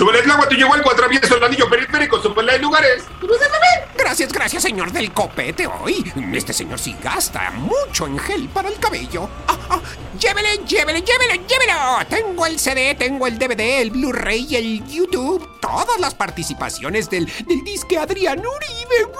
Súbele te llegó algo, atravieso el anillo periférico, súbele hay lugares. Gracias, gracias, señor del copete hoy. Este señor sí gasta mucho en gel para el cabello. Ah, ah, llévele, llévele, llévele, llévelo. Tengo el CD, tengo el DVD, el Blu-ray el YouTube. Todas las participaciones del, del disque Adrián Uribe.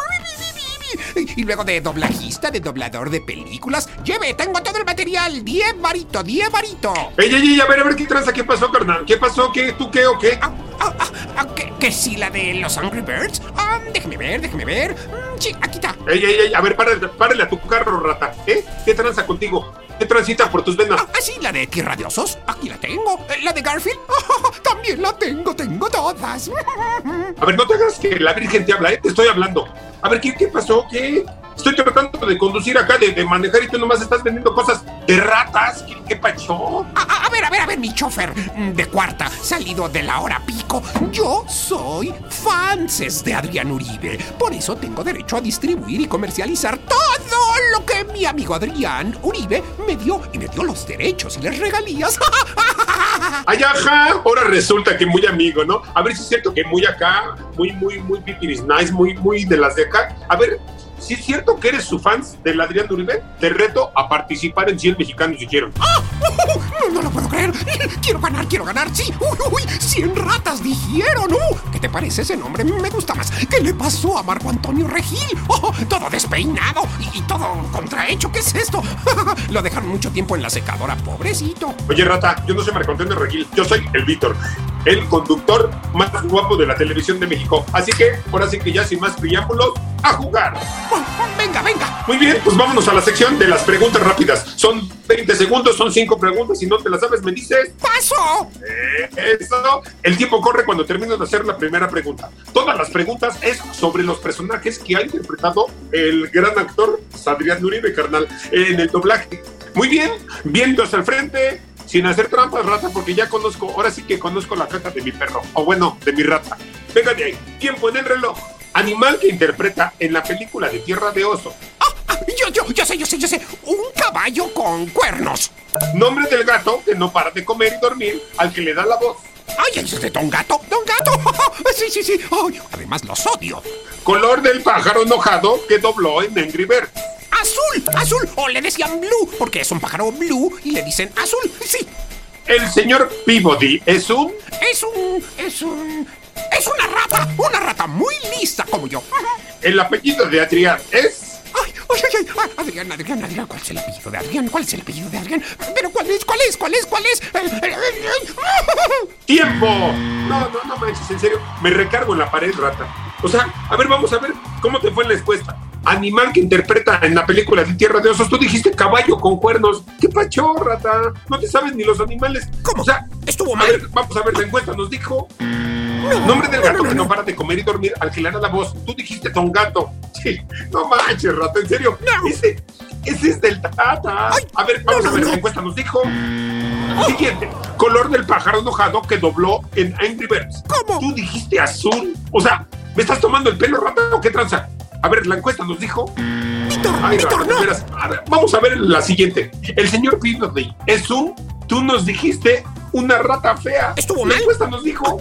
Y luego de doblajista, de doblador de películas. Lleve, tengo todo el material. 10 varito, 10 varito. Ey, ey, ey, a ver, a ver qué tranza, qué pasó, carnal. ¿Qué pasó? ¿Qué? ¿Tú qué o qué? Ah, ah, ah, ah, ¿que, que sí, la de los Angry Birds? Ah, déjeme ver, déjeme ver. Sí, aquí está. Ey, ey, ey, a ver, párale, párale a tu carro, rata. ¿Eh? ¿Qué tranza contigo? ¿Qué transita por tus venas? Ah, sí, la de Tierra de Osos. Aquí la tengo. Eh, La de Garfield. Ah, también la tengo, tengo todas. A ver, no te hagas que la Virgen te habla, ¿eh? Te estoy hablando. A ver, ¿qué, qué pasó? ¿Qué? Estoy tratando de conducir acá, de, de manejar y tú nomás estás vendiendo cosas de ratas. ¿Qué, qué pacho? A, a- a ver, a ver, a ver, mi chofer mm, de cuarta, salido de la hora pico. Yo soy fanses de Adrián Uribe. Por eso tengo derecho a distribuir y comercializar todo lo que mi amigo Adrián Uribe me dio. Y me dio los derechos y las regalías. Ay, ajá. Ahora resulta que muy amigo, ¿no? A ver si es cierto que muy acá, muy, muy, muy pipiris nice, muy, muy de las de acá. A ver, si es cierto que eres su fans del Adrián Uribe, te reto a participar en 100 mexicanos dijeron. No, no lo puedo creer. Quiero ganar, quiero ganar. Sí. Uy, uy, 100 ratas dijeron. Uh, ¿Qué te parece ese nombre? Me gusta más. ¿Qué le pasó a Marco Antonio Regil? Oh, todo despeinado y, y todo contrahecho. ¿Qué es esto? Lo dejaron mucho tiempo en la secadora, pobrecito. Oye, rata, yo no soy Marco Antonio Regil, yo soy el Víctor, el conductor más guapo de la televisión de México. Así que, ahora sí que ya sin más preámbulos, a jugar. Venga, venga. Muy bien, pues vámonos a la sección de las preguntas rápidas. Son 20 segundos, son 5 preguntas. Si no te las sabes, me dices. ¡Paso! Eh, Eso. El tiempo corre cuando termino de hacer la primera pregunta. Todas las preguntas es sobre los personajes que ha interpretado el gran actor Adrián Uribe, carnal, en el doblaje. Muy bien, viendo hacia el frente, sin hacer trampas, rata, porque ya conozco, ahora sí que conozco la caja de mi perro, o bueno, de mi rata. Venga de ahí, tiempo en el reloj. Animal que interpreta en la película de Tierra de Oso. Ah, ah, yo, yo, yo sé, yo sé, yo sé. Un caballo con cuernos. Nombre del gato que no para de comer y dormir, al que le da la voz. ¡Ay, ese de Don Gato! ¡Don Gato! Sí, sí, sí. Ay, además los odio. Color del pájaro enojado que dobló en Angry Birds. ¡Azul! ¡Azul! O le decían blue, porque es un pájaro blue y le dicen azul. Sí. El señor Peabody es un... Es un. Es un. Es una rata. Una rata muy lista como yo. El apellido de Adrián es... ¡Ay, ay, ay! ay. Adrián, Adrián, Adrián. ¿Cuál es el apellido de Adrián? ¿Cuál es el apellido de Adrián? ¿Pero cuál es? ¿Cuál es? ¿Cuál es? ¿Cuál es? Eh, eh, eh, ¡Tiempo! No, no, no manches, en serio. Me recargo en la pared, rata. O sea, a ver, vamos a ver cómo te fue en la encuesta. Animal que interpreta en la película de Tierra de Osos. Tú dijiste caballo con cuernos. ¿Qué pacho, rata? No te sabes ni los animales. ¿Cómo? O sea, Estuvo a mal. ver, vamos a ver la encuesta. Nos dijo... Nombre del gato que no para de comer y dormir al que le da la voz. Tú dijiste Don Gato. Sí, no manches, rata, en serio. Ese, ese es del Tata. Ay, a ver, vamos a ver, la encuesta nos dijo. Siguiente, color del pájaro enojado que dobló en Angry Birds. ¿Cómo? Tú dijiste azul. O sea, ¿me estás tomando el pelo, rata, o qué tranza? A ver, la encuesta nos dijo. Víctor, Ay, Víctor, no. veras. A ver, vamos a ver la siguiente. El señor Peabody es un. Tú nos dijiste una rata fea. ¿Estuvo La mal? encuesta nos dijo.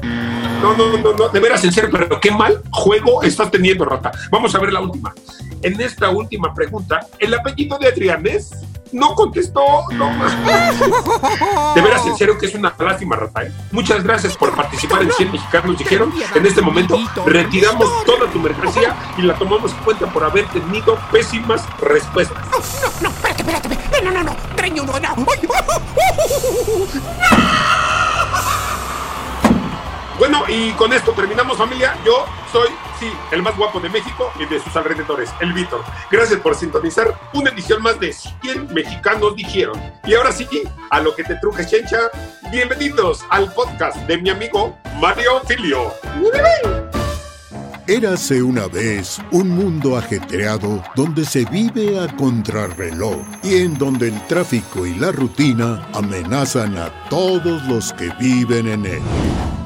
No, no, no, no, de veras, en serio, pero qué mal juego estás teniendo, rata. Vamos a ver la última. En esta última pregunta, el apellido de Adrián es. No contestó, no. De veras, en serio, que es una lástima, rata. ¿eh? Muchas gracias por participar en 100 mexicanos. Dijeron, en este momento retiramos toda tu mercancía y la tomamos en cuenta por haber tenido pésimas respuestas. No, no, espérate, espérate. No, no, no, no. Treño, no, no. Bueno, y con esto terminamos, familia. Yo soy, sí, el más guapo de México y de sus alrededores, el Víctor. Gracias por sintonizar una edición más de 100 mexicanos dijeron. Y ahora sí, a lo que te truje, Chencha, bienvenidos al podcast de mi amigo Mario Filio. Érase una vez un mundo ajetreado donde se vive a contrarreloj y en donde el tráfico y la rutina amenazan a todos los que viven en él.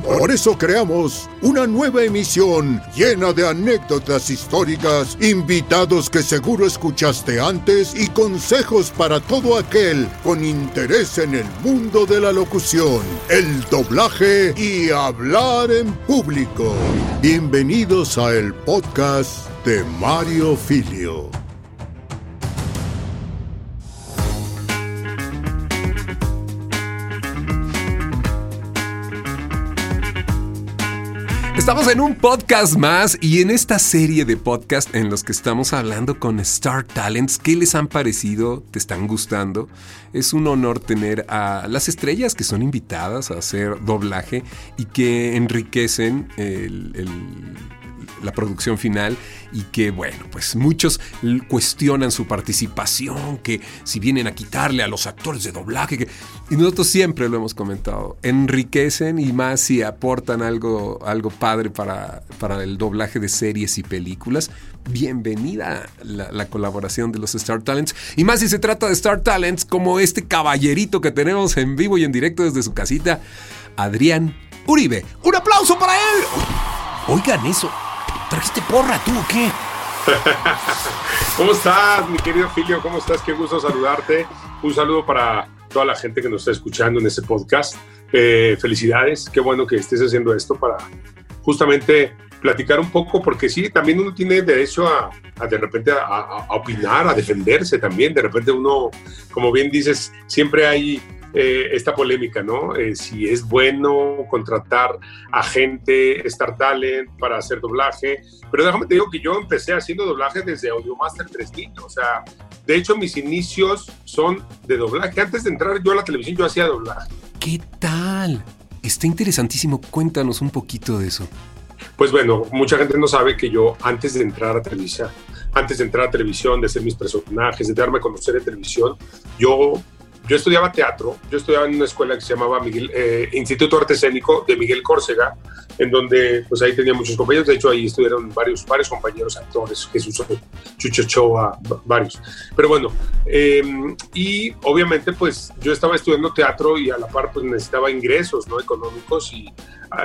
Por eso creamos una nueva emisión llena de anécdotas históricas, invitados que seguro escuchaste antes y consejos para todo aquel con interés en el mundo de la locución, el doblaje y hablar en público. Bienvenidos a el podcast de Mario Filio. Estamos en un podcast más y en esta serie de podcast en los que estamos hablando con Star Talents, ¿qué les han parecido? ¿Te están gustando? Es un honor tener a las estrellas que son invitadas a hacer doblaje y que enriquecen el, el la producción final y que, bueno, pues muchos cuestionan su participación, que si vienen a quitarle a los actores de doblaje, que, y nosotros siempre lo hemos comentado, enriquecen y más si aportan algo, algo padre para, para el doblaje de series y películas. Bienvenida la, la colaboración de los Star Talents y más si se trata de Star Talents como este caballerito que tenemos en vivo y en directo desde su casita, Adrián Uribe. ¡Un aplauso para él! Oigan eso, ¿Trajiste porra tú o qué? ¿Cómo estás, mi querido Filio? ¿Cómo estás? Qué gusto saludarte. Un saludo para toda la gente que nos está escuchando en este podcast. Eh, felicidades, qué bueno que estés haciendo esto para justamente platicar un poco, porque sí, también uno tiene derecho a, de repente a, a, opinar, a defenderse también. De repente uno, como bien dices, siempre hay eh, esta polémica, ¿no? Eh, si es bueno contratar a gente, Star Talent para hacer doblaje. Pero déjame te digo que yo empecé haciendo doblaje desde Audiomaster 3000. O sea, de hecho mis inicios son de doblaje. Antes de entrar yo a la televisión yo hacía doblaje. ¿Qué tal? Está interesantísimo. Cuéntanos un poquito de eso. Pues bueno, mucha gente no sabe que yo antes de entrar a televisión, antes de entrar a televisión, de ser mis personajes, de darme a conocer en televisión, yo yo estudiaba teatro, yo estudiaba en una escuela que se llamaba Miguel, eh, Instituto Arte Escénico de Miguel Córcega, en donde pues ahí tenía muchos compañeros, de hecho ahí estuvieron varios, varios compañeros actores, Jesús Chucho Choa, varios. Pero bueno, em, y obviamente pues yo estaba estudiando teatro y a la par pues necesitaba ingresos ¿no? económicos y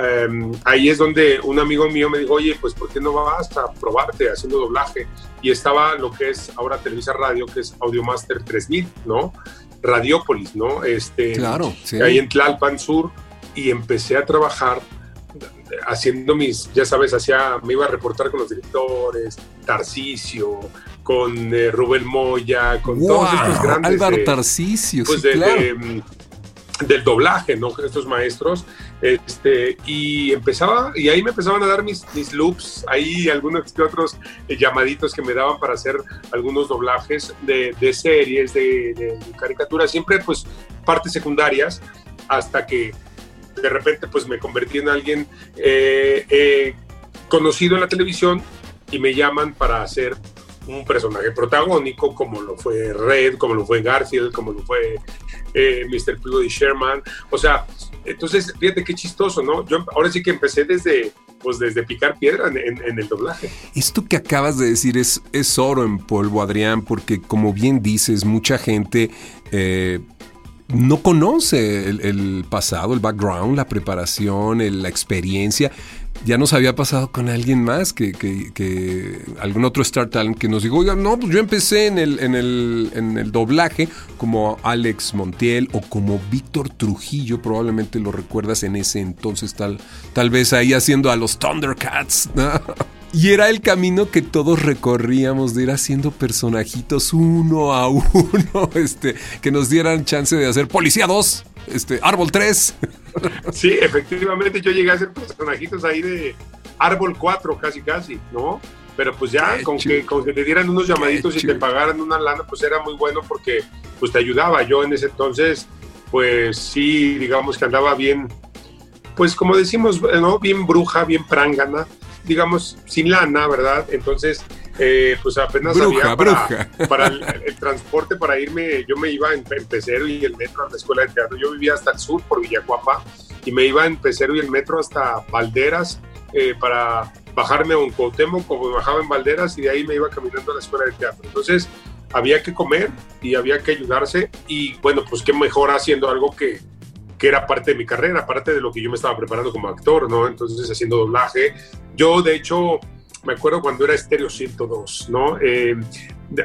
em, ahí es donde un amigo mío me dijo, oye, pues ¿por qué no vas a probarte haciendo doblaje? Y estaba lo que es ahora Televisa Radio, que es Audiomaster 3000, ¿no? Radiópolis, ¿no? Este, claro, ahí en Tlalpan Sur, y empecé a trabajar haciendo mis, ya sabes, hacía, me iba a reportar con los directores, Tarcisio, con eh, Rubén Moya, con todos estos grandes. Álvaro Tarcisio, pues mm, del doblaje, ¿no? Estos maestros. Este, y empezaba, y ahí me empezaban a dar mis, loops, ahí algunos otros eh, llamaditos que me daban para hacer algunos doblajes de, series, de, caricaturas, siempre pues partes secundarias, hasta que de repente pues me convertí en alguien eh, eh, conocido en la televisión y me llaman para hacer un personaje protagónico como lo fue Red, como lo fue Garfield, como lo fue eh, Mr. Pluggy Sherman. O sea, entonces, fíjate qué chistoso, ¿no? Yo ahora sí que empecé desde, pues desde picar piedra en, el doblaje. Esto que acabas de decir es, es oro en polvo, Adrián, porque como bien dices, mucha gente... Eh, no conoce el, pasado, el background, la preparación, la experiencia ya nos había pasado con alguien más, que, que, algún otro Star Talent que nos dijo, oiga, no, pues yo empecé en el, en el, en el doblaje como Alex Montiel o como Víctor Trujillo, probablemente lo recuerdas en ese entonces, tal, tal vez ahí haciendo a los Thundercats. Y era el camino que todos recorríamos de ir haciendo personajitos uno a uno, este, que nos dieran chance de hacer Policía 2, este, Árbol 3. Sí, efectivamente yo llegué a hacer personajitos ahí de Árbol 4 casi casi, ¿no? Pero pues ya con que, con que te dieran unos llamaditos y te pagaran una lana, pues era muy bueno porque pues te ayudaba. Yo en ese entonces, pues sí, digamos que andaba bien, pues como decimos, ¿no? Bien bruja, bien prángana, digamos, sin lana, ¿verdad? Entonces, eh, pues apenas había para, el, transporte para irme, yo me iba en, pecero y el metro a la escuela de teatro. Yo vivía hasta el sur por Villacuapa y me iba en pecero y el metro hasta Valderas eh, para bajarme a un Cuauhtémoc, como bajaba en Valderas y de ahí me iba caminando a la escuela de teatro. Entonces había que comer y había que ayudarse y bueno, pues qué mejor haciendo algo que, que era parte de mi carrera, parte de lo que yo me estaba preparando como actor, ¿no? Entonces, haciendo doblaje. Yo, de hecho, me acuerdo cuando era Estéreo 102, ¿no? Eh,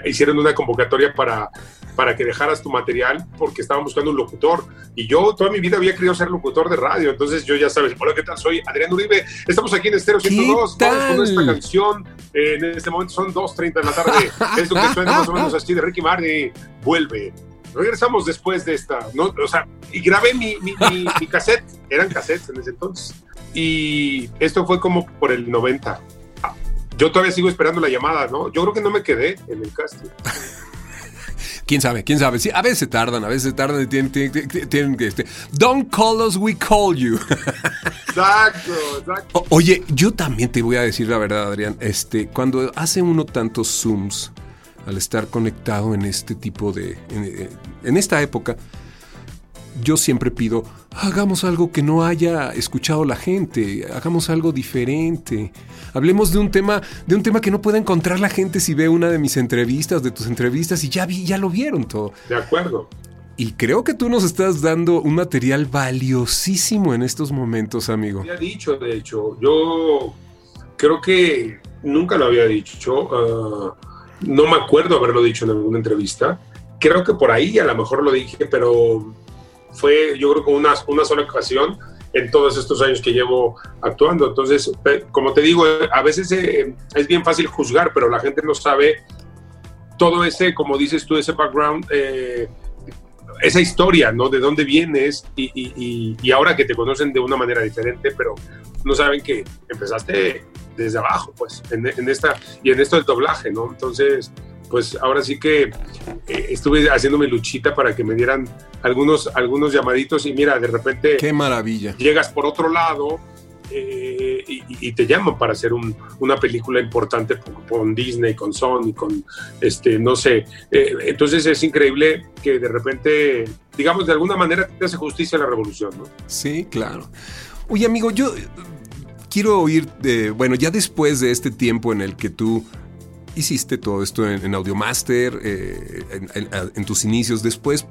hicieron una convocatoria para, para que dejaras tu material porque estaban buscando un locutor. Y yo toda mi vida había querido ser locutor de radio. Entonces yo ya sabes, hola, ¿qué tal? Soy Adrián Uribe. Estamos aquí en Estéreo 102. Vamos con esta canción. Eh, en este momento son 2.30 de la tarde. Esto que suena más o menos así de Ricky Martin. Vuelve. Regresamos después de esta, ¿no? O sea, y grabé mi, mi, mi, mi cassette. Eran cassettes en ese entonces. Y esto fue como por el 90 yo todavía sigo esperando la llamada, ¿no? Yo creo que no me quedé en el casting. quién sabe, quién sabe. Sí, a veces tardan, a veces tardan y tienen, tienen, que. Este, Don't call us, we call you. Exacto, exacto. oye, yo también te voy a decir la verdad, Adrián. Este, cuando hace uno tantos Zooms, al estar conectado en este tipo de. en, en esta época yo siempre pido, hagamos algo que no haya escuchado la gente, hagamos algo diferente. Hablemos de un tema, de un tema que no pueda encontrar la gente si ve una de mis entrevistas, de tus entrevistas y ya vi, ya lo vieron todo. De acuerdo. Y creo que tú nos estás dando un material valiosísimo en estos momentos, amigo. Había dicho, de hecho, yo creo que nunca lo había dicho. Ah, no me acuerdo haberlo dicho en alguna entrevista. Creo que por ahí a lo mejor lo dije, pero fue yo creo que una, una sola ocasión en todos estos años que llevo actuando. Entonces, como te digo, a veces eh, es bien fácil juzgar, pero la gente no sabe todo ese, como dices tú, ese background, eh, esa historia, ¿no? De dónde vienes y, ahora que te conocen de una manera diferente, pero no saben que empezaste desde abajo, pues, en, en esta, y en esto del doblaje, ¿no? Entonces, pues ahora sí que eh, estuve haciendo mi luchita para que me dieran algunos, algunos llamaditos y mira, de repente... ¡Qué maravilla! Llegas por otro lado eh, y, te llaman para hacer una película importante con, Disney, con Sony, con, este, no sé. Eh, entonces es increíble que de repente, digamos, de alguna manera te hace justicia la revolución, ¿no? Sí, claro. Oye, amigo, yo quiero oír, bueno, ya después de este tiempo en el que tú hiciste todo esto en, Audiomaster, eh, en, tus inicios, después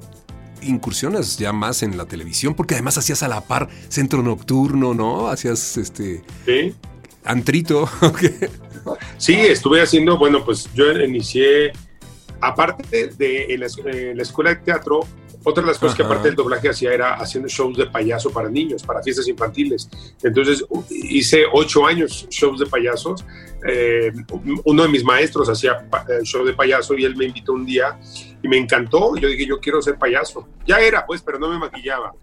incursiones ya más en la televisión, porque además hacías a la par centro nocturno, ¿no? Hacías este... Sí. Antrito. sí, estuve haciendo, bueno, pues yo inicié, aparte de la escuela de teatro, otra de las cosas que aparte del doblaje hacía era haciendo shows de payaso para niños, para fiestas infantiles. Entonces hice ocho años shows de payasos. Eh, uno de mis maestros hacía eh, show de payaso y él me invitó un día y me encantó. Yo dije, yo quiero ser payaso. Ya era, pues, pero no me maquillaba.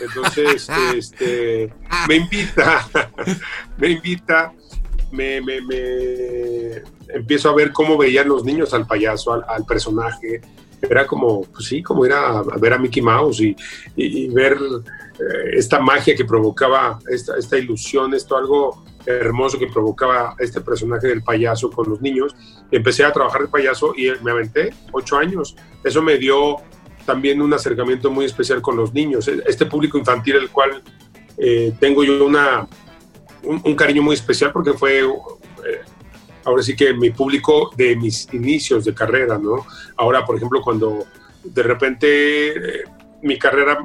Entonces, este, me invita, me invita, me, me, me, empiezo a ver cómo veían los niños al payaso, al, al personaje era como, pues sí, como ir a, ver a Mickey Mouse y, ver eh, esta magia que provocaba, esta, esta ilusión, esto algo hermoso que provocaba este personaje del payaso con los niños. Empecé a trabajar de payaso y me aventé ocho años. Eso me dio también un acercamiento muy especial con los niños, este público infantil, el cual eh, tengo yo una, un, cariño muy especial porque fue ahora sí que mi público de mis inicios de carrera, ¿no? Ahora, por ejemplo, cuando de repente eh, mi carrera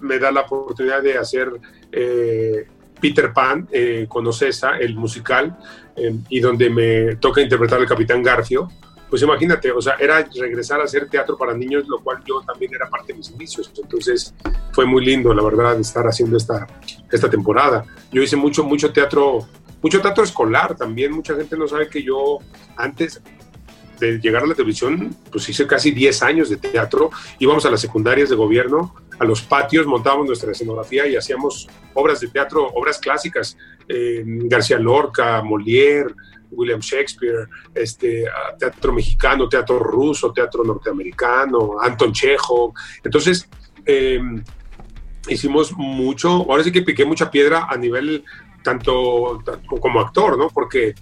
me da la oportunidad de hacer eh, Peter Pan eh, con Ocesa, el musical, y donde me toca interpretar al Capitán Garfio, pues imagínate, o sea, era regresar a hacer teatro para niños, lo cual yo también era parte de mis inicios. Entonces fue muy lindo, la verdad, estar haciendo esta, esta temporada. Yo hice mucho, mucho teatro mucho teatro escolar también. Mucha gente no sabe que yo antes de llegar a la televisión, pues hice casi 10 años de teatro. Íbamos a las secundarias de gobierno, a los patios, montábamos nuestra escenografía y hacíamos obras de teatro, obras clásicas. García Lorca, Molière, William Shakespeare, este, teatro mexicano, teatro ruso, teatro norteamericano, Anton Chekhov. Entonces, em, hicimos mucho, ahora sí que piqué mucha piedra a nivel tanto, como actor, ¿no? Porque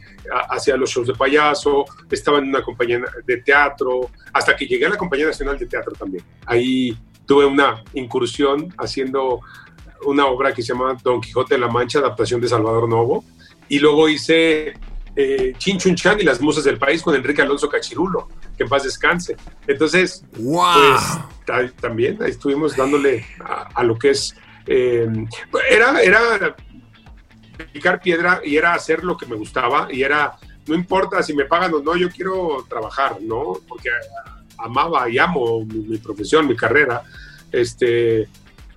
hacía los shows de payaso, estaba en una compañía de teatro, hasta que llegué a la Compañía Nacional de Teatro también. Ahí tuve una incursión haciendo una obra que se llama Don Quijote de la Mancha, adaptación de Salvador Novo, y luego hice eh, Chin Chun Chan y las musas del país con Enrique Alonso Cachirulo, que en paz descanse. Entonces, wow. pues también ahí estuvimos dándole a, lo que es eh, era, era picar piedra y era hacer lo que me gustaba y era, no importa si me pagan o no, yo quiero trabajar, ¿no? Porque amaba y amo mi, profesión, mi carrera. Este,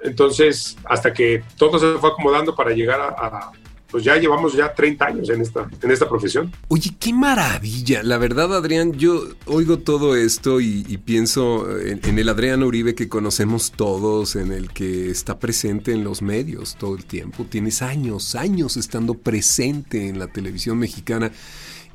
entonces, hasta que todo se fue acomodando para llegar a pues ya llevamos ya 30 años en esta, en esta profesión. Oye, qué maravilla. La verdad, Adrián, yo oigo todo esto y, pienso en, en, el Adrián Uribe que conocemos todos, en el que está presente en los medios todo el tiempo. Tienes años, años estando presente en la televisión mexicana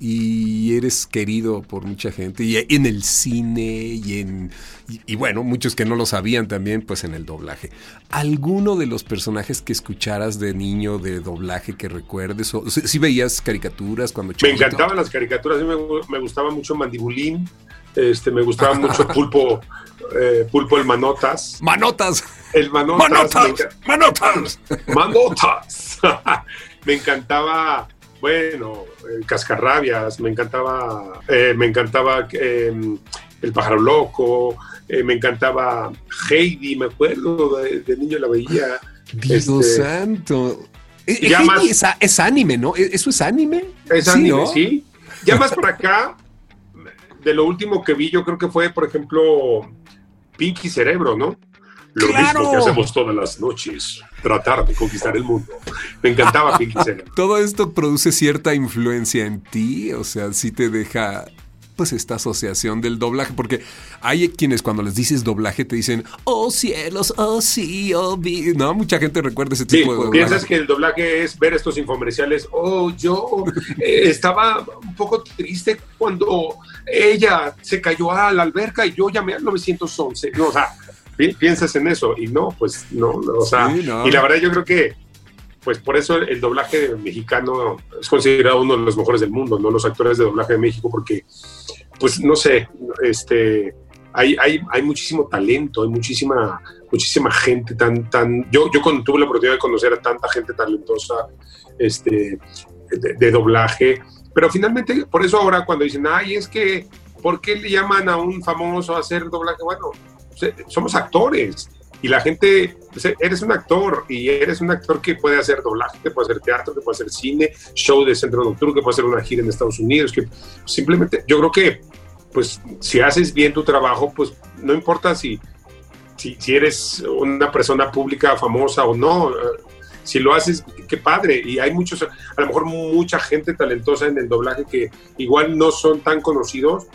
y eres querido por mucha gente y en el cine y en y, y, bueno muchos que no lo sabían también pues en el doblaje. Alguno de los personajes que escucharas de niño de doblaje que recuerdes o si, si veías caricaturas cuando chiquito? me encantaban las caricaturas a mí me, me gustaba mucho Mandibulín este me gustaba mucho Pulpo eh, Pulpo el Manotas. Manotas. El Manotas Manotas me Manotas. Manotas. Me encantaba bueno, eh, Cascarrabias, me encantaba, eh, me encantaba eh, El pájaro loco, eh, me encantaba Heidi, me acuerdo, de, de niño la veía. Dios este, santo. Ya Heidi más, es, es, anime, ¿no? ¿Eso es anime? Es anime, ¿no? sí. Ya más por acá, de lo último que vi, yo creo que fue, por ejemplo, Pinky Cerebro, ¿no? Lo claro. mismo que hacemos todas las noches, tratar de conquistar el mundo. Me encantaba Cerebro. ¿Todo esto produce cierta influencia en ti? O sea, sí te deja pues esta asociación del doblaje, porque hay quienes cuando les dices doblaje te dicen, oh cielos, oh sí, oh vi. No, mucha gente recuerda ese tipo sí, de doblaje. Piensas que el doblaje es ver estos infomerciales, oh, yo eh, estaba un poco triste cuando ella se cayó a la alberca y yo llamé al 911. No, o sea, piensas en eso y no, pues no, o sea, sí, no. y la verdad yo creo que pues por eso el, doblaje mexicano es considerado uno de los mejores del mundo, ¿no? Los actores de doblaje de México, porque, pues, no sé, este, hay, hay, hay muchísimo talento, hay muchísima, muchísima gente tan, tan, yo, yo cuando tuve la oportunidad de conocer a tanta gente talentosa, este, de, de doblaje, pero finalmente, por eso ahora cuando dicen, ay, es que, ¿por qué le llaman a un famoso a hacer doblaje? Bueno, somos actores y la gente, eres un actor y eres un actor que puede hacer doblaje, que puede hacer teatro, que puede hacer cine, show de centro nocturno, que puede hacer una gira en Estados Unidos, que simplemente, yo creo que, pues, si haces bien tu trabajo, pues, no importa si, si, si eres una persona pública famosa o no, si lo haces, qué padre. Y hay muchos, a lo mejor mucha gente talentosa en el doblaje que igual no son tan conocidos,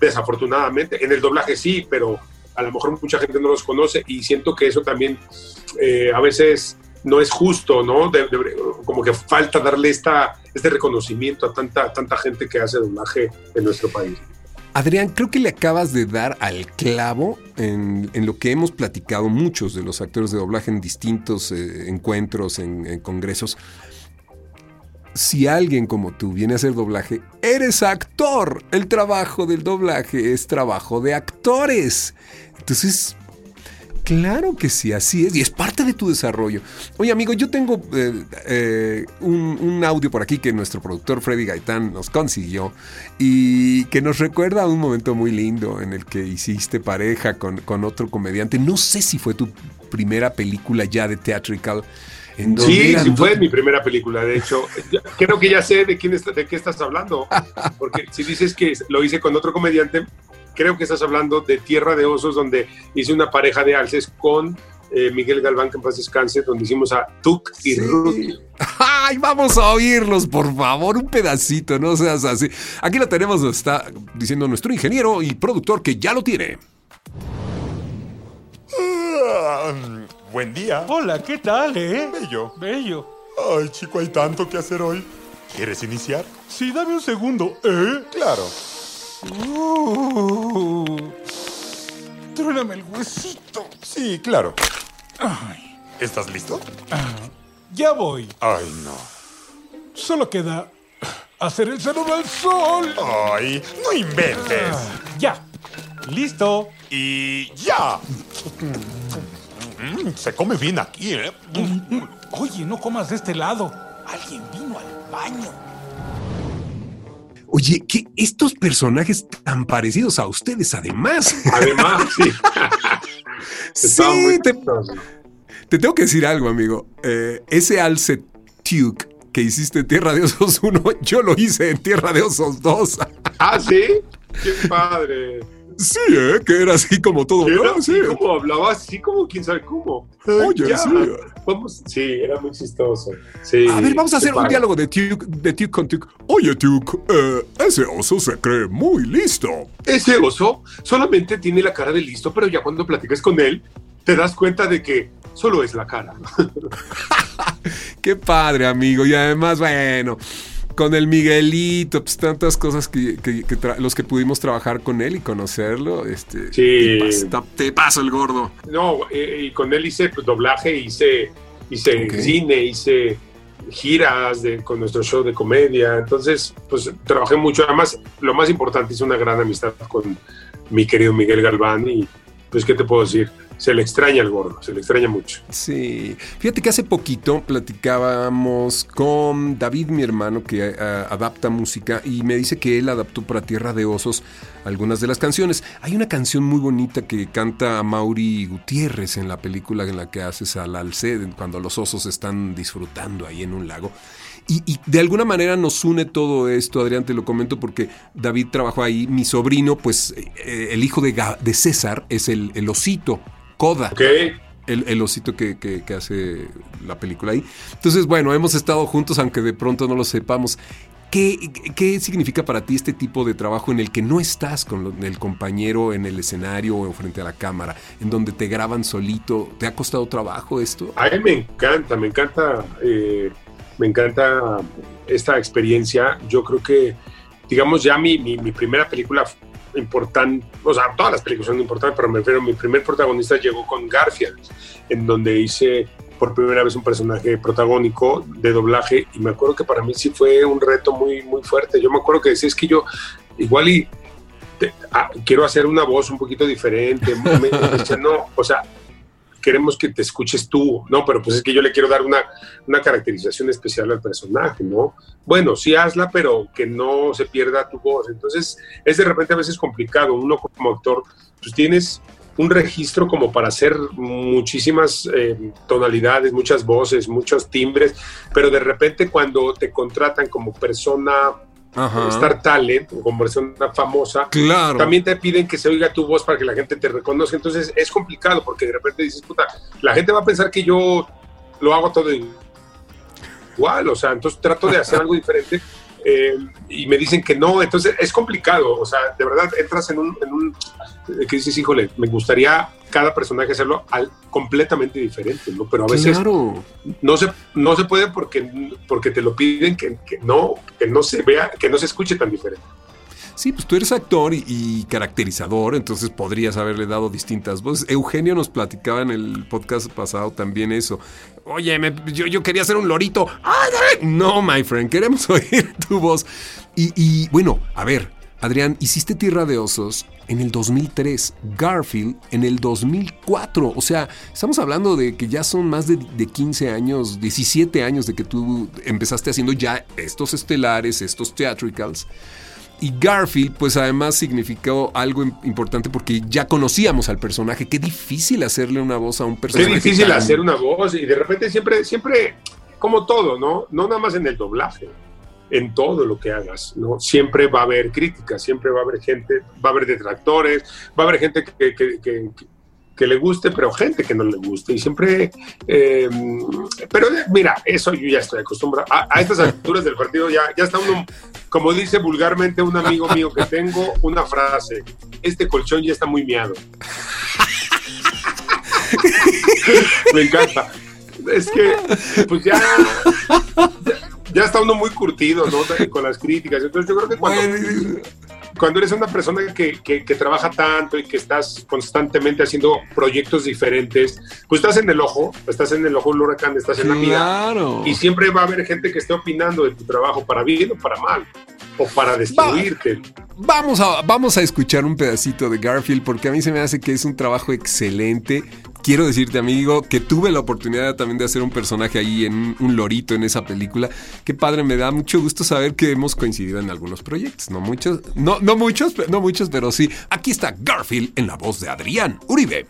desafortunadamente. En el doblaje sí, pero a lo mejor mucha gente no los conoce y siento que eso también eh, a veces no es justo, ¿no? Como que falta darle esta, este reconocimiento a tanta, tanta gente que hace doblaje en nuestro país. Adrián, creo que le acabas de dar al clavo en, en, lo que hemos platicado muchos de los actores de doblaje en distintos eh, encuentros, en, en congresos si alguien como tú viene a hacer doblaje, eres actor. El trabajo del doblaje es trabajo de actores. Entonces, claro que sí, así es. Y es parte de tu desarrollo. Oye, amigo, yo tengo eh, eh, un, audio por aquí que nuestro productor Freddy Gaitán nos consiguió y que nos recuerda a un momento muy lindo en el que hiciste pareja con, con otro comediante. No sé si fue tu primera película ya de theatrical. Sí, sí fue mi primera película, de hecho. Creo que ya sé de quién está, de qué estás hablando, porque si dices que lo hice con otro comediante, creo que estás hablando de Tierra de Osos, donde hice una pareja de alces con eh, Miguel Galván, que en paz descanse, donde hicimos a Tuk y sí. Ruth. ¡Ay, vamos a oírlos, por favor! Un pedacito, no seas así. Aquí lo tenemos, nos está diciendo nuestro ingeniero y productor que ya lo tiene. Buen día. Hola, ¿qué tal, eh? Bello. Bello. Ay, chico, hay tanto que hacer hoy. ¿Quieres iniciar? Sí, dame un segundo, ¿eh? Claro. Uh, el huesito. Sí, claro. Ay. ¿Estás listo? Ah, ya voy. Ay, no. Solo queda hacer el saludo al sol. Ay, no inventes. Ah, ya. Listo. Y ya. Mm, se come bien aquí, ¿eh? Oye, no comas de este lado. Alguien vino al baño. Oye, que estos personajes tan parecidos a ustedes, además. Además, sí. sí, te, Te tengo que decir algo, amigo. Eh, ese alce Tuke que hiciste en Tierra de Osos 1, yo lo hice en Tierra de Osos 2. ¿Ah, sí? ¡Qué padre! Sí, ¿eh? Que era así como todo. Era así como hablaba, así como quién sabe cómo. Oye, Ya. sí. Vamos, sí, era muy chistoso. Sí, A ver, vamos a hacer un diálogo de Tuke, de Tuke con Tuke. Oye, Tuke, eh, ese oso se cree muy listo. Ese oso solamente tiene la cara de listo, pero ya cuando platicas con él, te das cuenta de que solo es la cara. Qué padre, amigo. Y además, bueno, con el Miguelito, pues tantas cosas que, que- que los que pudimos trabajar con él y conocerlo. Este, Sí. Te, pas- te paso el gordo. No, eh, y con él hice pues, doblaje, hice, hice cine, hice giras de, con nuestro show de comedia. Entonces, pues trabajé mucho. Además, lo más importante, hice una gran amistad con mi querido Miguel Galván y pues, ¿qué te puedo decir? Se le extraña el gordo, se le extraña mucho. Sí, fíjate que hace poquito platicábamos con David, mi hermano, que eh, adapta música y me dice que él adaptó para Tierra de Osos algunas de las canciones. Hay una canción muy bonita que canta Mauri Gutiérrez en la película en la que haces al alce cuando los osos están disfrutando ahí en un lago. Y, de alguna manera nos une todo esto, Adrián, te lo comento porque David trabajó ahí. Mi sobrino, pues eh, el hijo de, César es el osito, Coda el, el osito que, que- que hace la película ahí. Entonces, bueno, hemos estado juntos, aunque de pronto no lo sepamos. ¿Qué, qué significa para ti este tipo de trabajo en el que no estás con el compañero en el escenario o frente a la cámara, en donde te graban solito? ¿Te ha costado trabajo esto? A él me encanta, me encanta, eh, me encanta esta experiencia. Yo creo que, digamos, ya mi, mi, mi primera película importante, o sea, todas las películas son importantes, pero me refiero, mi primer protagonista llegó con Garfield, en donde hice por primera vez un personaje protagónico de doblaje y me acuerdo que para mí sí fue un reto muy, muy fuerte. Yo me acuerdo que decía, que yo igual y ah, quiero hacer una voz un poquito diferente. Me, me no, o sea, queremos que te escuches tú, ¿no? Pero pues es que yo le quiero dar una, una caracterización especial al personaje, ¿no? Bueno, sí hazla, pero que no se pierda tu voz. Entonces, es de repente a veces complicado. Uno como actor, pues tienes un registro como para hacer muchísimas eh, tonalidades, muchas voces, muchos timbres, pero de repente cuando te contratan como persona Ajá. Star Talent, como persona famosa, Claro. también te piden que se oiga tu voz para que la gente te reconozca. Entonces es complicado porque de repente dices, puta, la gente va a pensar que yo lo hago todo igual. O sea, entonces trato de hacer algo diferente eh, y me dicen que no. Entonces es complicado. O sea, de verdad entras en un. En un eh, que dices, híjole, me gustaría cada personaje hacerlo al, completamente diferente, ¿no? Pero a veces Claro. no se, no se puede porque, porque te lo piden que, que no, que no se vea, que no se escuche tan diferente. Sí, pues tú eres actor y, caracterizador, entonces podrías haberle dado distintas voces. Eugenio nos platicaba en el podcast pasado también eso. Oye, yo, yo quería ser un lorito. No, my friend, queremos oír tu voz. Y, y, bueno, a ver, Adrián, hiciste Tierra de Osos en el 2003, Garfield en el 2004. O sea, estamos hablando de que ya son más de, de 15 años, 17 años de que tú empezaste haciendo ya estos estelares, estos theatricals. Y Garfield, pues además significó algo im- importante porque ya conocíamos al personaje. Qué difícil hacerle una voz a un Qué personaje. difícil tan- hacer una voz y de repente siempre, siempre, como todo, ¿no? No nada más en el doblaje, en todo lo que hagas, ¿no? Siempre va a haber críticas, siempre va a haber gente, va a haber detractores, va a haber gente que, que- que- que le guste, pero gente que no le guste. Y siempre, eh, pero mira, eso yo ya estoy acostumbrado. A, a estas alturas del partido ya, ya está uno, como dice vulgarmente un amigo mío que tengo, una frase, este colchón ya está muy miado. Me encanta. Es que, pues ya, ya, está uno muy curtido, ¿no? Con las críticas. Entonces yo creo que cuando, cuando eres una persona que, que- que trabaja tanto y que estás constantemente haciendo proyectos diferentes, pues estás en el ojo, estás en el ojo del huracán, estás en la mira. Claro. Y siempre va a haber gente que esté opinando de tu trabajo para bien o para mal, o para destruirte. Vamos a, vamos a escuchar un pedacito de Garfield porque a mí se me hace que es un trabajo excelente. Quiero decirte, amigo, que tuve la oportunidad también de hacer un personaje ahí en un, lorito en esa película. Qué padre, me da mucho gusto saber que hemos coincidido en algunos proyectos. No muchos, no, no muchos, no muchos, pero sí. Aquí está Garfield en la voz de Adrián Uribe.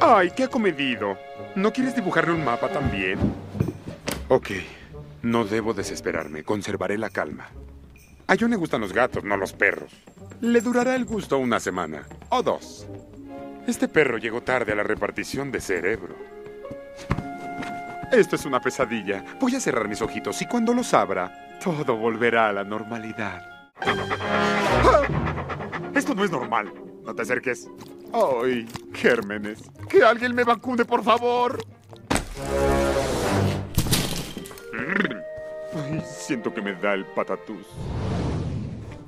Ay, qué acomedido. ¿No quieres dibujarle un mapa también? Ok, no debo desesperarme, conservaré la calma. A John le gustan los gatos, no los perros. Le durará el gusto una semana, o dos. Este perro llegó tarde a la repartición de cerebro. Esto es una pesadilla. Voy a cerrar mis ojitos y cuando los abra, todo volverá a la normalidad. ¡Ah! Esto no es normal. No te acerques. ¡Ay, gérmenes! ¡Que alguien me vacune, por favor! Ay, siento que me da el patatús.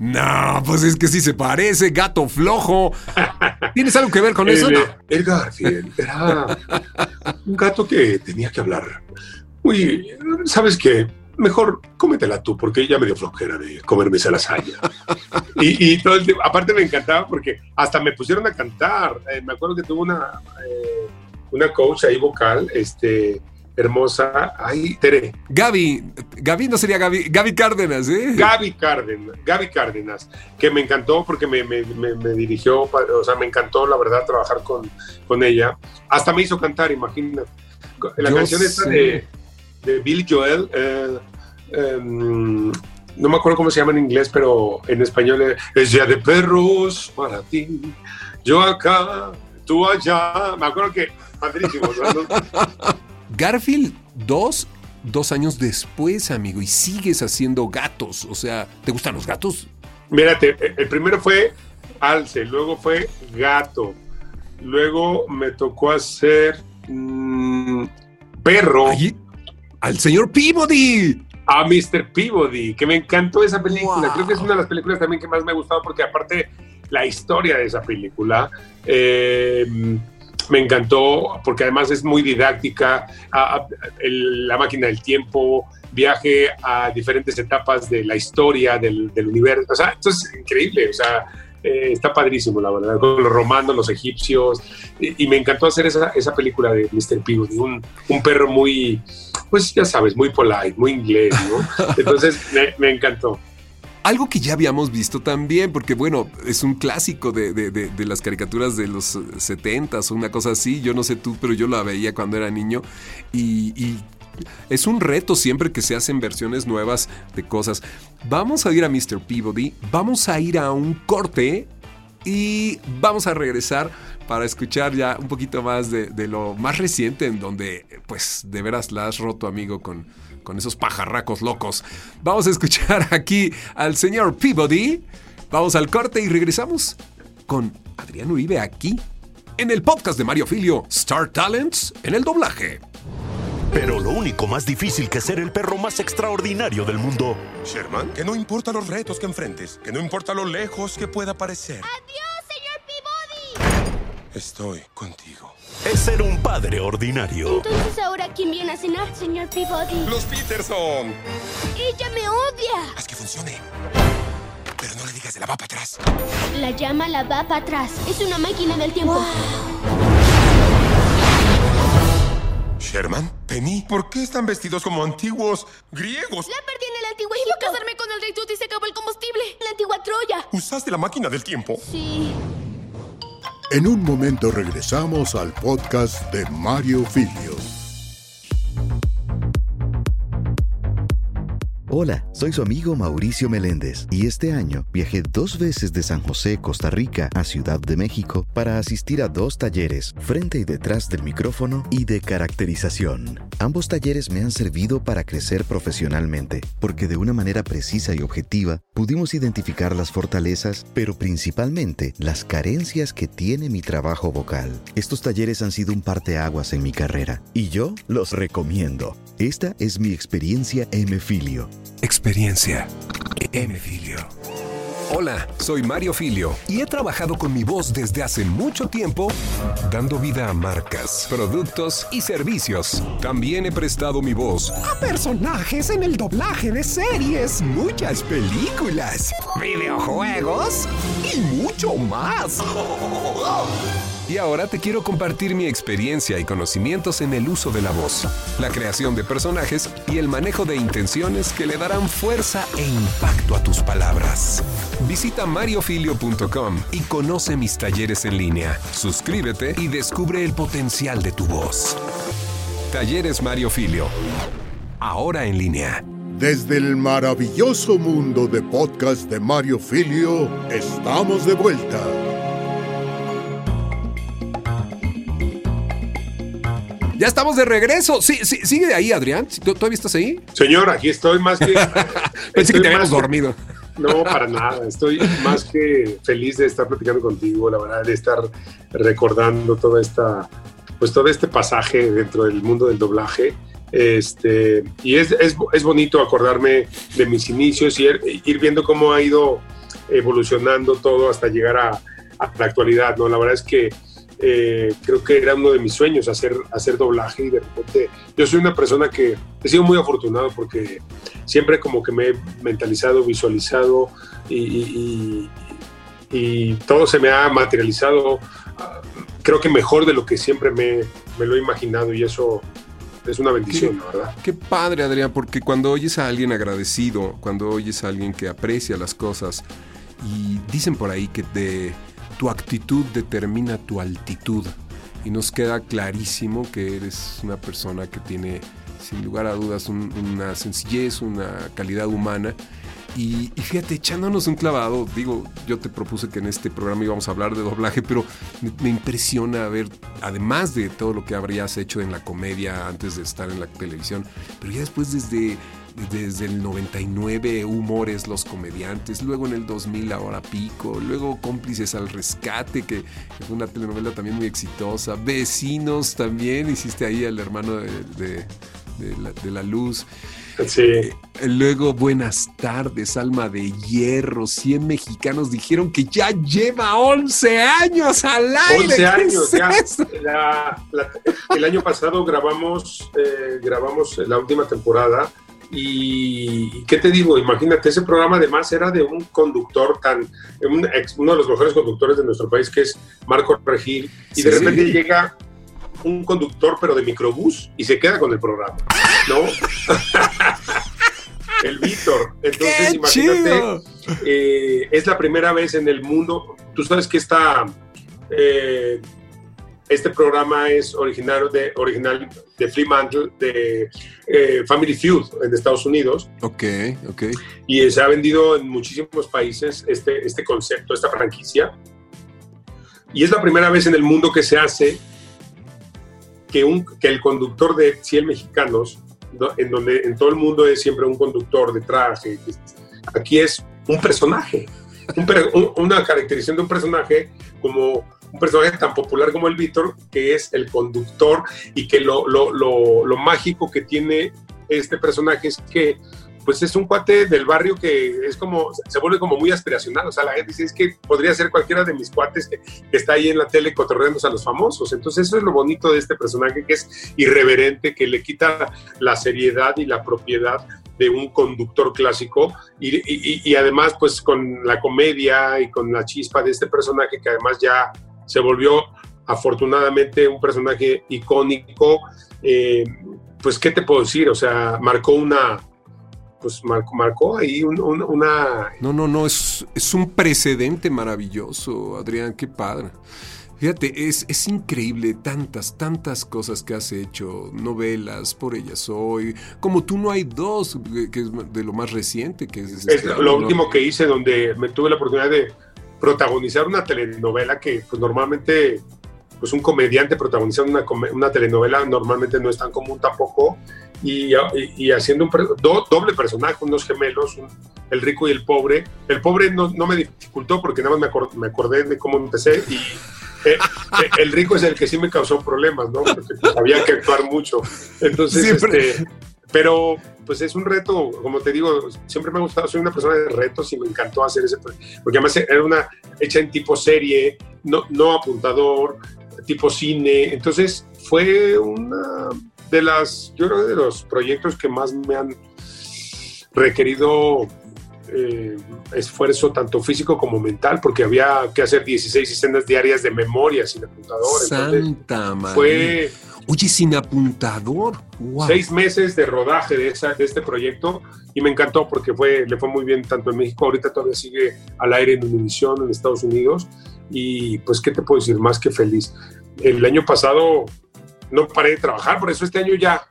No, pues es que sí se parece, gato flojo. ¿Tienes algo que ver con eso? El, No. el Garfield era un gato que tenía que hablar. Uy, ¿sabes qué? Mejor cómetela tú, porque ya me dio flojera de comerme esa lasaña. Y, y todo el tiempo- aparte me encantaba porque hasta me pusieron a cantar. Eh, me acuerdo que tuve una, eh, una coach ahí vocal, este, hermosa. Ay, Tere, Gaby, Gaby no sería Gaby, Gaby Cárdenas, ¿eh? Gaby Cárdenas, Gaby Cárdenas, que me encantó porque me, me- me- me dirigió, o sea, me encantó la verdad trabajar con, con ella. Hasta me hizo cantar, imagina. La Yo canción esta sé. de, de Bill Joel, eh, em, no me acuerdo cómo se llama en inglés, pero en español es, Día de perros para ti, yo acá, tú allá. Me acuerdo que, padrísimo. ¿no? Garfield 2, dos años después, amigo, y sigues haciendo gatos. O sea, ¿te gustan los gatos? Mírate, eh, el primero fue Alce, luego fue Gato, luego me tocó hacer mm, Perro Ahí, al señor Peabody. a Mr. Peabody, que me encantó esa película. Wow. Creo que es una de las películas también que más me ha gustado porque aparte la historia de esa película eh, me encantó porque además es muy didáctica. A- a- el- la máquina del tiempo, viaje a diferentes etapas de la historia del, del universo. O sea, esto es increíble. O sea, eh, está padrísimo, la verdad, con los romanos, los egipcios. Y, y me encantó hacer esa, esa película de Mr. Peabody, un, un perro muy, pues ya sabes, muy polite, muy inglés, ¿no? Entonces me, me encantó. Algo que ya habíamos visto también, porque bueno, es un clásico de, de- de- las caricaturas de los 70s o una cosa así. Yo no sé tú, pero yo la veía cuando era niño. Y, y es un reto siempre que se hacen versiones nuevas de cosas. Vamos a ir a Mr. Peabody, vamos a ir a un corte y vamos a regresar para escuchar ya un poquito más de, de lo más reciente en donde pues de veras la has roto amigo con, con esos pajarracos locos. Vamos a escuchar aquí al señor Peabody. Vamos al corte y regresamos con Adrián Uribe aquí en el podcast de Mario Filio Star Talents en el doblaje. Pero lo único más difícil que ser el perro más extraordinario del mundo Sherman, que no importa los retos que enfrentes, que no importa lo lejos que pueda parecer. ¡Adiós, señor Peabody! Estoy contigo. Es ser un padre ordinario. Entonces ahora quién viene a cenar, señor Peabody. Los Peterson. Ella me odia. Haz que funcione. Pero no le digas de la va para atrás. La llama la va para atrás. Es una máquina del tiempo. Sherman, Penny, ¿por qué están vestidos como antiguos griegos? La perdí en el antiguo Egipto. casarme con el rey Tut y se acabó el combustible. La antigua Troya. ¿Usaste la máquina del tiempo? Sí. En un momento regresamos al podcast de Mario Filio. Hola, soy su amigo Mauricio Meléndez y este año viajé dos veces de San José, Costa Rica, a Ciudad de México para asistir a dos talleres, frente y detrás del micrófono y de caracterización. Ambos talleres me han servido para crecer profesionalmente, porque de una manera precisa y objetiva pudimos identificar las fortalezas, pero principalmente las carencias que tiene mi trabajo vocal. Estos talleres han sido un parteaguas en mi carrera y yo los recomiendo. Esta es mi experiencia M-Filio. Experiencia M. Filio. Hola, soy Mario Filio y he trabajado con mi voz desde hace mucho tiempo dando vida a marcas, productos y servicios. También he prestado mi voz A personajes en el doblaje de series, muchas películas, videojuegos y mucho más. Y ahora te quiero compartir mi experiencia y conocimientos en el uso de la voz, la creación de personajes y el manejo de intenciones que le darán fuerza e impacto a tus palabras. Visita mariofilio.com y conoce mis talleres en línea. Suscríbete y descubre el potencial de tu voz. Talleres Mario Filio. Ahora en línea. Desde el maravilloso mundo de podcast de Mario Filio, estamos de vuelta. Ya estamos de regreso. Sí, sí, sigue ahí, Adrián. ¿Tú- ¿Todavía estás ahí? Señor, aquí estoy más que. Pensé que te habíamos que- dormido. No, para nada. Estoy más que feliz de estar platicando contigo, la verdad, de estar recordando toda esta, pues todo este pasaje dentro del mundo del doblaje. Este, y es, es, es bonito acordarme de mis inicios y ir, ir viendo cómo ha ido evolucionando todo hasta llegar a, a la actualidad. ¿no? La verdad es que eh, creo que era uno de mis sueños hacer, hacer doblaje y de repente yo soy una persona que he sido muy afortunado porque siempre como que me he mentalizado, visualizado y, y- y- y todo se me ha materializado ah, creo que mejor de lo que siempre me, me lo he imaginado y eso es una bendición, la verdad. Qué padre, Adrián, porque cuando oyes a alguien agradecido, cuando oyes a alguien que aprecia las cosas, y dicen por ahí que de tu actitud determina tu altitud, y nos queda clarísimo que eres una persona que tiene, sin lugar a dudas, un- una sencillez, una calidad humana. Y, y fíjate, echándonos un clavado, digo, yo te propuse que en este programa íbamos a hablar de doblaje, pero me, me impresiona ver, además de todo lo que habrías hecho en la comedia antes de estar en la televisión, pero ya después desde, desde el 99, Humores, Los Comediantes, luego en el 2000, Ahora Pico, luego Cómplices al Rescate, que, fue una telenovela también muy exitosa, Vecinos también, hiciste ahí al hermano de, de- de la, de la luz. Sí. Eh, Luego, buenas tardes, alma de hierro. 100 mexicanos dijeron que ya lleva 11 años al aire. 11 ¿Qué años es ya. eso? La- la- el año pasado grabamos, eh, grabamos la última temporada y ¿qué te digo? Imagínate, ese programa además era de un conductor tan, un ex- uno de los mejores conductores de nuestro país que es Marco Regil y de Sí. repente llega un conductor pero de microbús y se queda con el programa, ¿no? el Víctor. Entonces, ¡Qué imagínate, eh, es la primera vez en el mundo. Tú sabes que esta, eh, este programa es originario de, original de Fremantle, de eh, Family Feud en Estados Unidos, Ok, ok. y se ha vendido en muchísimos países este, este concepto, esta franquicia. Y es la primera vez en el mundo que se hace que, un, que el conductor de 100 mexicanos, ¿no? en donde en todo el mundo es siempre un conductor de traje, aquí es un personaje, un una caracterización de un personaje como un personaje tan popular como el Víctor, que es el conductor y que lo, lo, lo, mágico que tiene este personaje es que pues es un cuate del barrio que es como, se vuelve como muy aspiracional, o sea, la gente dice, es que podría ser cualquiera de mis cuates que, está ahí en la tele cotorreándose a los famosos, entonces eso es lo bonito de este personaje que es irreverente, que le quita la seriedad y la propiedad de un conductor clásico. Y- y además pues con la comedia y con la chispa de este personaje que además ya se volvió afortunadamente un personaje icónico, eh, pues qué te puedo decir, o sea, marcó una, pues marcó, marcó ahí un- un- una... No, no, no, es, es un precedente maravilloso, Adrián, qué padre. Fíjate, es, es increíble tantas, tantas cosas que has hecho, novelas, por ellas soy, como tú no hay dos, que es de lo más reciente, que es... Es este, lo último que hice donde me tuve la oportunidad de protagonizar una telenovela que pues normalmente pues un comediante protagonizando una, una telenovela normalmente no es tan común tampoco y, y- y haciendo un do- doble personaje, unos gemelos, un- el rico y el pobre. El pobre no, no me dificultó porque nada más me, acor- me acordé de cómo empecé y eh, eh, el rico es el que sí me causó problemas, ¿no? Porque pues, había que actuar mucho. Entonces, Siempre. este, pero pues es un reto, como te digo, siempre me ha gustado, soy una persona de retos y me encantó hacer ese, porque además era una hecha en tipo serie, no, no apuntador, tipo cine, entonces fue una de las, yo creo de los proyectos que más me han requerido eh, esfuerzo tanto físico como mental, porque había que hacer 16 escenas diarias de memoria sin apuntador, entonces Santa María. fue Oye, sin apuntador. Wow. seis meses de rodaje de, esa, de este proyecto y me encantó porque fue, le fue muy bien tanto en México, ahorita todavía sigue al aire en Univision en Estados Unidos y pues qué te puedo decir más que feliz. El año pasado no paré de trabajar, por eso este año ya,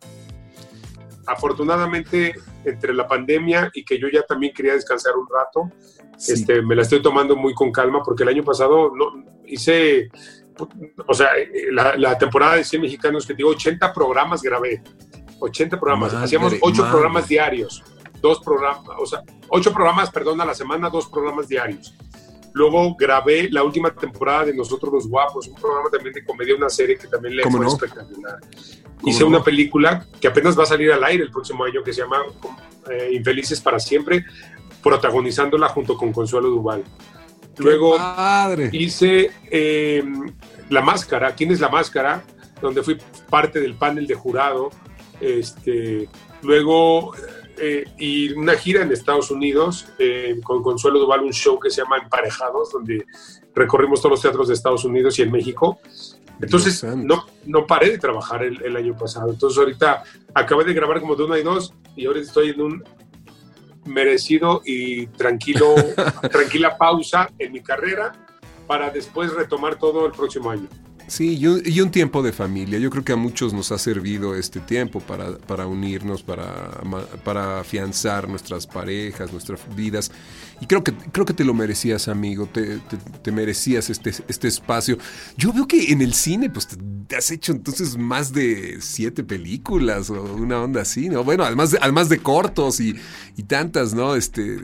afortunadamente, entre la pandemia y que yo ya también quería descansar un rato, este, me la estoy tomando muy con calma porque el año pasado no, hice, o sea, la, la temporada de 100 mexicanos que digo, 80 programas grabé, 80 programas, Madre, hacíamos 8 madre. programas diarios, dos programas, o sea, 8 programas, perdón, a la semana, dos programas diarios. Luego grabé la última temporada de Nosotros los Guapos, un programa también de comedia, una serie que también le ¿Cómo fue no? espectacular. ¿Cómo Hice no? una película que apenas va a salir al aire el próximo año que se llama eh, Infelices para siempre, protagonizándola junto con Consuelo Duval. Luego padre. hice eh, La Máscara, ¿quién es La Máscara? Donde fui parte del panel de jurado. Este, luego, eh, y una gira en Estados Unidos eh, con Consuelo Duval, un show que se llama Emparejados, donde recorrimos todos los teatros de Estados Unidos y en México. Entonces, no, no paré de trabajar el, el año pasado. Entonces, ahorita acabé de grabar como de una y dos, y ahora estoy en un merecido y tranquilo, tranquila pausa en mi carrera para después retomar todo el próximo año. Sí, y un, y un tiempo de familia. Yo creo que a muchos nos ha servido este tiempo para, para unirnos, para, para afianzar nuestras parejas, nuestras vidas. Y creo que, creo que te lo merecías, amigo. Te, te- te merecías este, este espacio. Yo veo que en el cine, pues te has hecho entonces más de siete películas o una onda así, ¿no? Bueno, además de, además de cortos y, y tantas, ¿no? Este.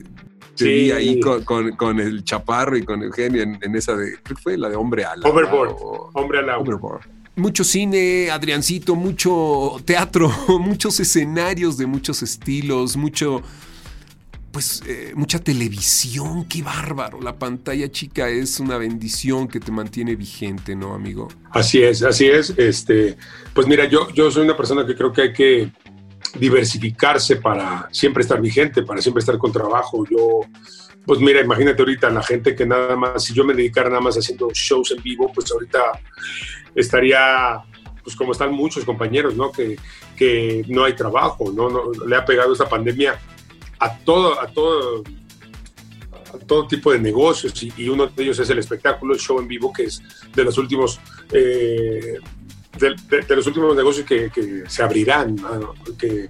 Te Sí. vi ahí con, con- con el Chaparro y con Eugenio en, en esa de. Creo que fue la de Hombre Ala. Overboard, o- hombre al agua. Overboard. Mucho cine, Adriancito, mucho teatro, muchos escenarios de muchos estilos, mucho, pues, eh, mucha televisión, qué bárbaro. La pantalla chica es una bendición que te mantiene vigente, ¿no, amigo? Así es, así es. Este, pues mira, yo, yo soy una persona que creo que hay que diversificarse para siempre estar vigente, para siempre estar con trabajo. Yo, pues mira, imagínate ahorita la gente que nada más, si yo me dedicara nada más haciendo shows en vivo, pues ahorita estaría, pues como están muchos compañeros, ¿no? Que, que no hay trabajo, ¿no? no le ha pegado esta pandemia a todo, a todo, todo tipo de negocios y, y uno de ellos es el espectáculo, el show en vivo, que es de los últimos eh, de, de- de los últimos negocios que, que se abrirán, ¿no? que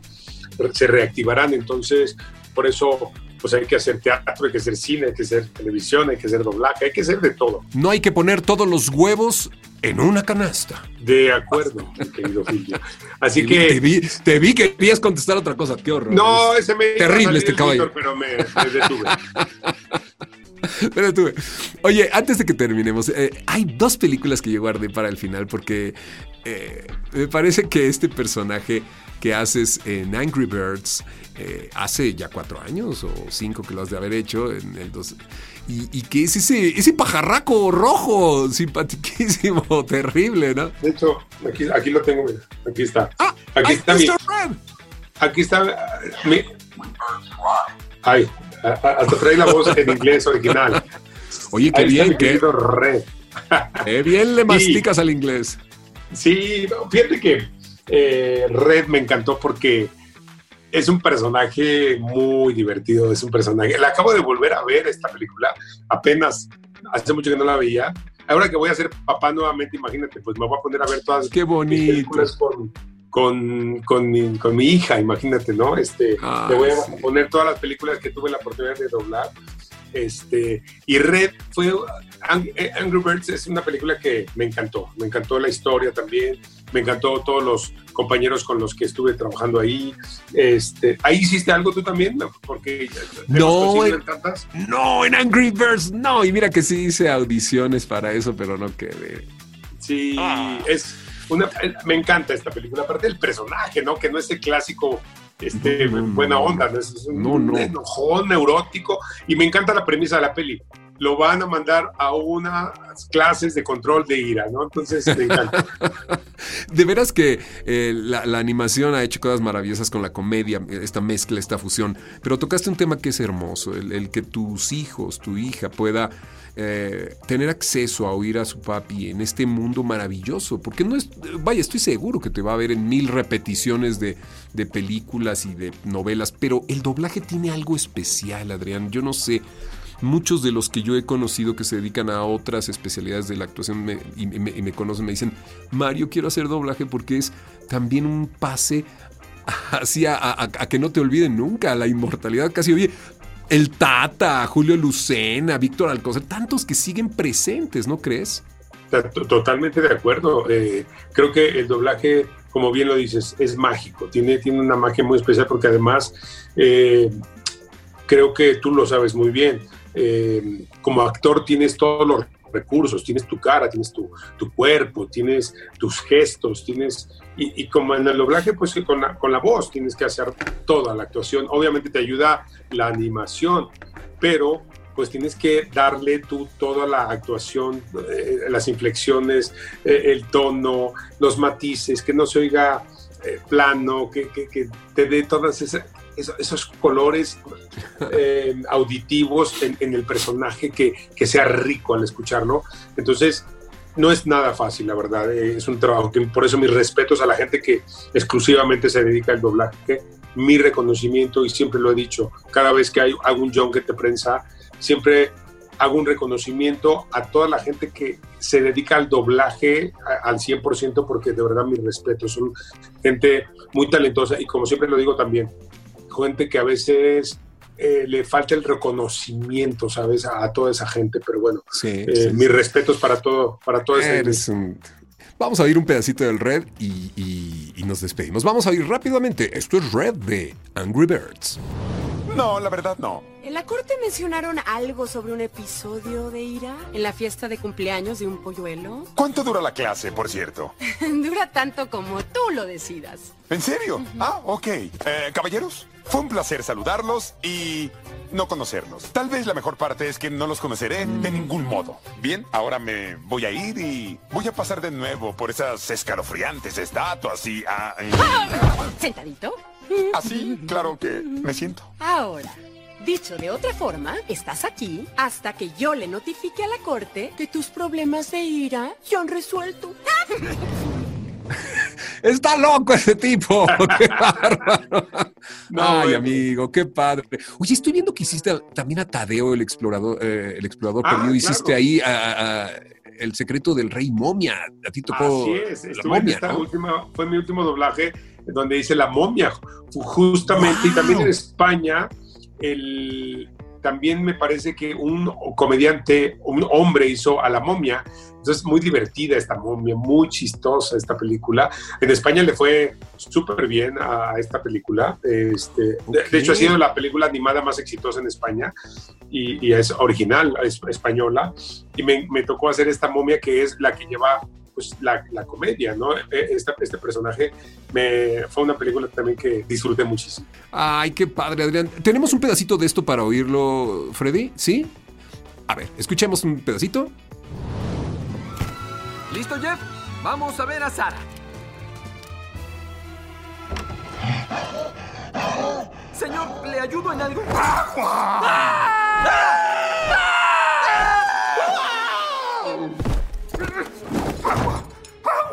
se reactivarán. Entonces, por eso, pues hay que hacer teatro, hay que hacer cine, hay que hacer televisión, hay que hacer doblaje, hay que hacer de todo. No hay que poner todos los huevos en una canasta. De acuerdo, querido Filio. Así Te que. vi, te vi que querías contestar otra cosa. Qué horror. No, Es ese me. Terrible este caballo. Pero me, me detuve. Pero oye, antes de que terminemos, eh, hay dos películas que yo guardé para el final porque eh, me parece que este personaje que haces en Angry Birds eh, hace ya cuatro años o cinco que lo has de haber hecho en el dos, y, y que es ese, ese pajarraco rojo, simpatiquísimo, terrible, ¿no? De hecho, aquí, aquí lo tengo, mira. Aquí está. aquí Ah, ¡Ay, está mi. Red! Aquí está ah, mi. Ay, hasta trae la voz en inglés original. Oye, qué Ahí bien, qué, Red. qué bien le masticas al inglés. Sí, fíjate que eh, Red me encantó porque es un personaje muy divertido, es un personaje. La acabo de volver a ver esta película, apenas hace mucho que no la veía. Ahora que voy a ser papá nuevamente, imagínate, pues me voy a poner a ver todas Qué bonito. películas con, con, con mi, con mi hija, imagínate, ¿no? Este, Ah, le voy a sí. poner todas las películas que tuve la oportunidad de doblar. Este, y Red fue Angry Birds es una película que me encantó, me encantó la historia también, me encantó todos los compañeros con los que estuve trabajando ahí. Este, ahí hiciste algo tú también, porque No, eh, en tantas. No, en Angry Birds, no. Y mira que sí hice audiciones para eso, pero no quedé. Sí, Ah. es una, me encanta esta película, aparte del personaje, ¿no? Que no es el clásico este, No, buena onda, ¿no? es un no. enojón neurótico y me encanta la premisa de la peli. Lo van a mandar a unas clases de control de ira, ¿no? Entonces me encanta. De veras que eh, la, animación ha hecho cosas maravillosas con la comedia, esta mezcla, esta fusión. Pero tocaste un tema que es hermoso, el, el que tus hijos, tu hija pueda eh, tener acceso a oír a su papi en este mundo maravilloso. Porque no es, vaya, estoy seguro que te va a ver en mil repeticiones de, de películas y de novelas, pero el doblaje tiene algo especial, Adrián. Yo no sé. Muchos de los que yo he conocido que se dedican a otras especialidades de la actuación y, me, conocen, me dicen, Mario, quiero hacer doblaje porque es también un pase hacia a, que no te olviden nunca, la inmortalidad casi, oye. El Tata, Julio Lucena, Víctor Alcocer, tantos que siguen presentes, ¿no crees? To- to- Totalmente de acuerdo. Eh, creo que el doblaje, como bien lo dices, es mágico. Tiene, tiene una magia muy especial porque además eh, creo que tú lo sabes muy bien. Eh, como actor tienes todos los recursos, tienes tu cara, tienes tu, cuerpo, tienes tus gestos, tienes... Y, como en el doblaje, pues que con la, con la voz tienes que hacer toda la actuación. Obviamente te ayuda la animación, pero pues tienes que darle tú toda la actuación, eh, las inflexiones, eh, el tono, los matices, que no se oiga plano, que, que- que te dé todos esos, colores eh, auditivos en, el personaje que, que sea rico al escucharlo. Entonces, no es nada fácil, la verdad. eh, Es un trabajo que, por eso mis respetos a la gente que exclusivamente se dedica al doblaje, mi reconocimiento, y siempre lo he dicho, cada vez que hay, hago un junket de prensa, siempre hago un reconocimiento a toda la gente que se dedica al doblaje al 100% porque de verdad mis respetos, son gente muy talentosa y como siempre lo digo también, gente que a veces eh, le falta el reconocimiento, ¿sabes? A, a toda esa gente, pero bueno, Sí, eh, sí, mis respetos para todo, para toda esa Eres un- Vamos a oír un pedacito del Red y, y- y nos despedimos. Vamos a oír rápidamente. Esto es Red de Angry Birds. No, la verdad no. ¿En la corte mencionaron algo sobre un episodio de ira? ¿En la fiesta de cumpleaños de un polluelo? ¿Cuánto dura la clase, por cierto? Dura tanto como tú lo decidas. ¿En serio? Ah, ok. Eh, caballeros, fue un placer saludarlos y no conocerlos. Tal vez la mejor parte es que no los conoceré de ningún modo. Bien, ahora me voy a ir y voy a pasar de nuevo por esas escalofriantes estatuas y... ah, eh, ¿Sentadito? Así, claro que me siento. Ahora, dicho de otra forma, estás aquí hasta que yo le notifique a la corte que tus problemas de ira se han resuelto. Está loco ese tipo. Qué bárbaro. No, Ay, amigo, qué padre. Oye, estoy viendo que hiciste también a Tadeo, el explorador, eh, el explorador Ah, perdido. claro. Hiciste ahí a- a- a el secreto del rey momia. A ti tocó Así es, la momia, esta ¿no? última, fue mi último doblaje donde hice la momia, ju- justamente, y también en España, el, también me parece que un comediante, un hombre hizo a la momia, entonces muy divertida esta momia, muy chistosa esta película. En España le fue súper bien a esta película, este, de, de hecho ha sido la película animada más exitosa en España y, y es original, es española, y me, me tocó hacer esta momia que es la que lleva pues la, la comedia, ¿no? E- Esta- este personaje me, fue una película también que disfruté muchísimo. Ay, qué padre, Adrián. ¿Tenemos un pedacito de esto para oírlo, Freddy? ¿Sí? A ver, escuchemos un pedacito. ¿Listo, Jeff? Vamos a ver a Sara. Señor, ¿le ayudo en algo?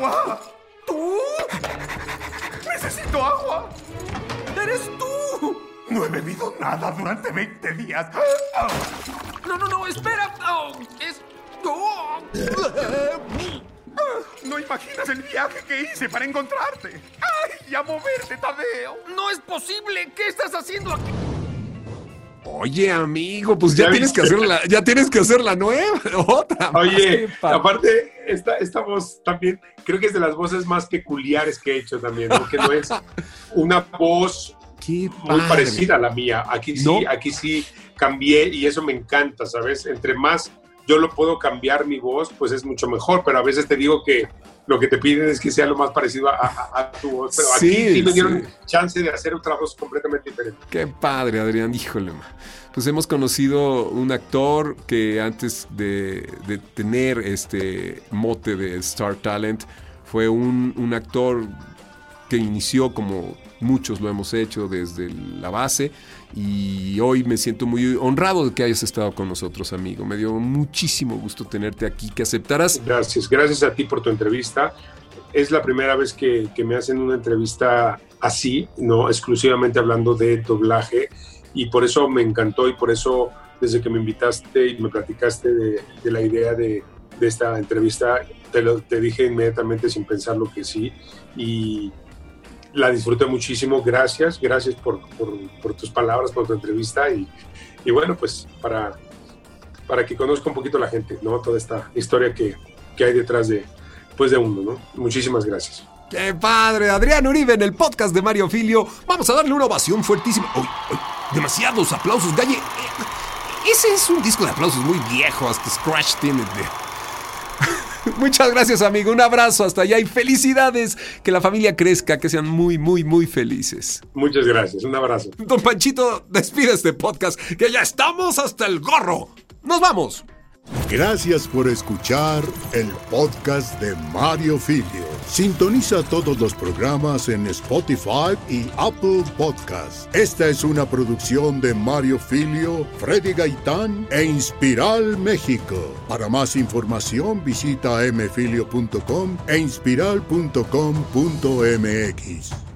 ¡Agua! ¿Tú? ¡Necesito agua! ¡Eres tú! No he bebido nada durante 20 días. No, no, no, espera. Oh, es. Oh. No imaginas el viaje que hice para encontrarte. ¡Ay, y a moverte, Tadeo! No es posible. ¿Qué estás haciendo aquí? Oye, amigo, pues ya, ¿Ya tienes que hacer la, ya tienes que hacer la nueva, otra. Oye, aparte, esta, esta voz también, creo que es de las voces más peculiares que he hecho también, ¿no? que no es una voz Qué muy parecida a la mía. Aquí sí, ¿No? aquí sí cambié y eso me encanta, ¿sabes? Entre más yo lo puedo cambiar mi voz, pues es mucho mejor, pero a veces te digo que lo que te piden es que sea lo más parecido a, a- a tu voz, pero aquí Sí, sí me dieron sí. chance de hacer otra voz completamente diferente. Qué padre, Adrián, híjole. ma. Pues hemos conocido un actor que antes de, de tener este mote de Star Talent fue un, un actor que inició como muchos lo hemos hecho desde la base y hoy me siento muy honrado de que hayas estado con nosotros, amigo. Me dio muchísimo gusto tenerte aquí, que aceptaras. Gracias, gracias a ti por tu entrevista. Es la primera vez que, que me hacen una entrevista así, no exclusivamente hablando de doblaje, y por eso me encantó y por eso desde que me invitaste y me platicaste de, la idea de, de esta entrevista, te, lo, te dije inmediatamente sin pensar lo que sí y la disfruté muchísimo. Gracias, gracias por, por, tus palabras, por tu entrevista y, y, bueno, pues para, para que conozca un poquito la gente, ¿no? Toda esta historia que, que hay detrás de, pues de uno, ¿no? Muchísimas gracias. ¡Qué padre! Adrián Uribe en el podcast de Mario Filio. Vamos a darle una ovación fuertísima. Demasiados aplausos, Galle. Ese es un disco de aplausos muy viejo, hasta Scratch tiene. Muchas gracias, amigo. Un abrazo hasta allá y felicidades. Que la familia crezca, que sean muy, muy, muy felices. Muchas gracias. Un abrazo. Don Panchito, despide este podcast, que ya estamos hasta el gorro. ¡Nos vamos! Gracias por escuchar el podcast de Mario Filio. Sintoniza todos los programas en Spotify y Apple Podcasts. Esta es una producción de Mario Filio, Freddy Gaitán e Inspiral México. Para más información visita mfilio.com e inspiral.com.mx.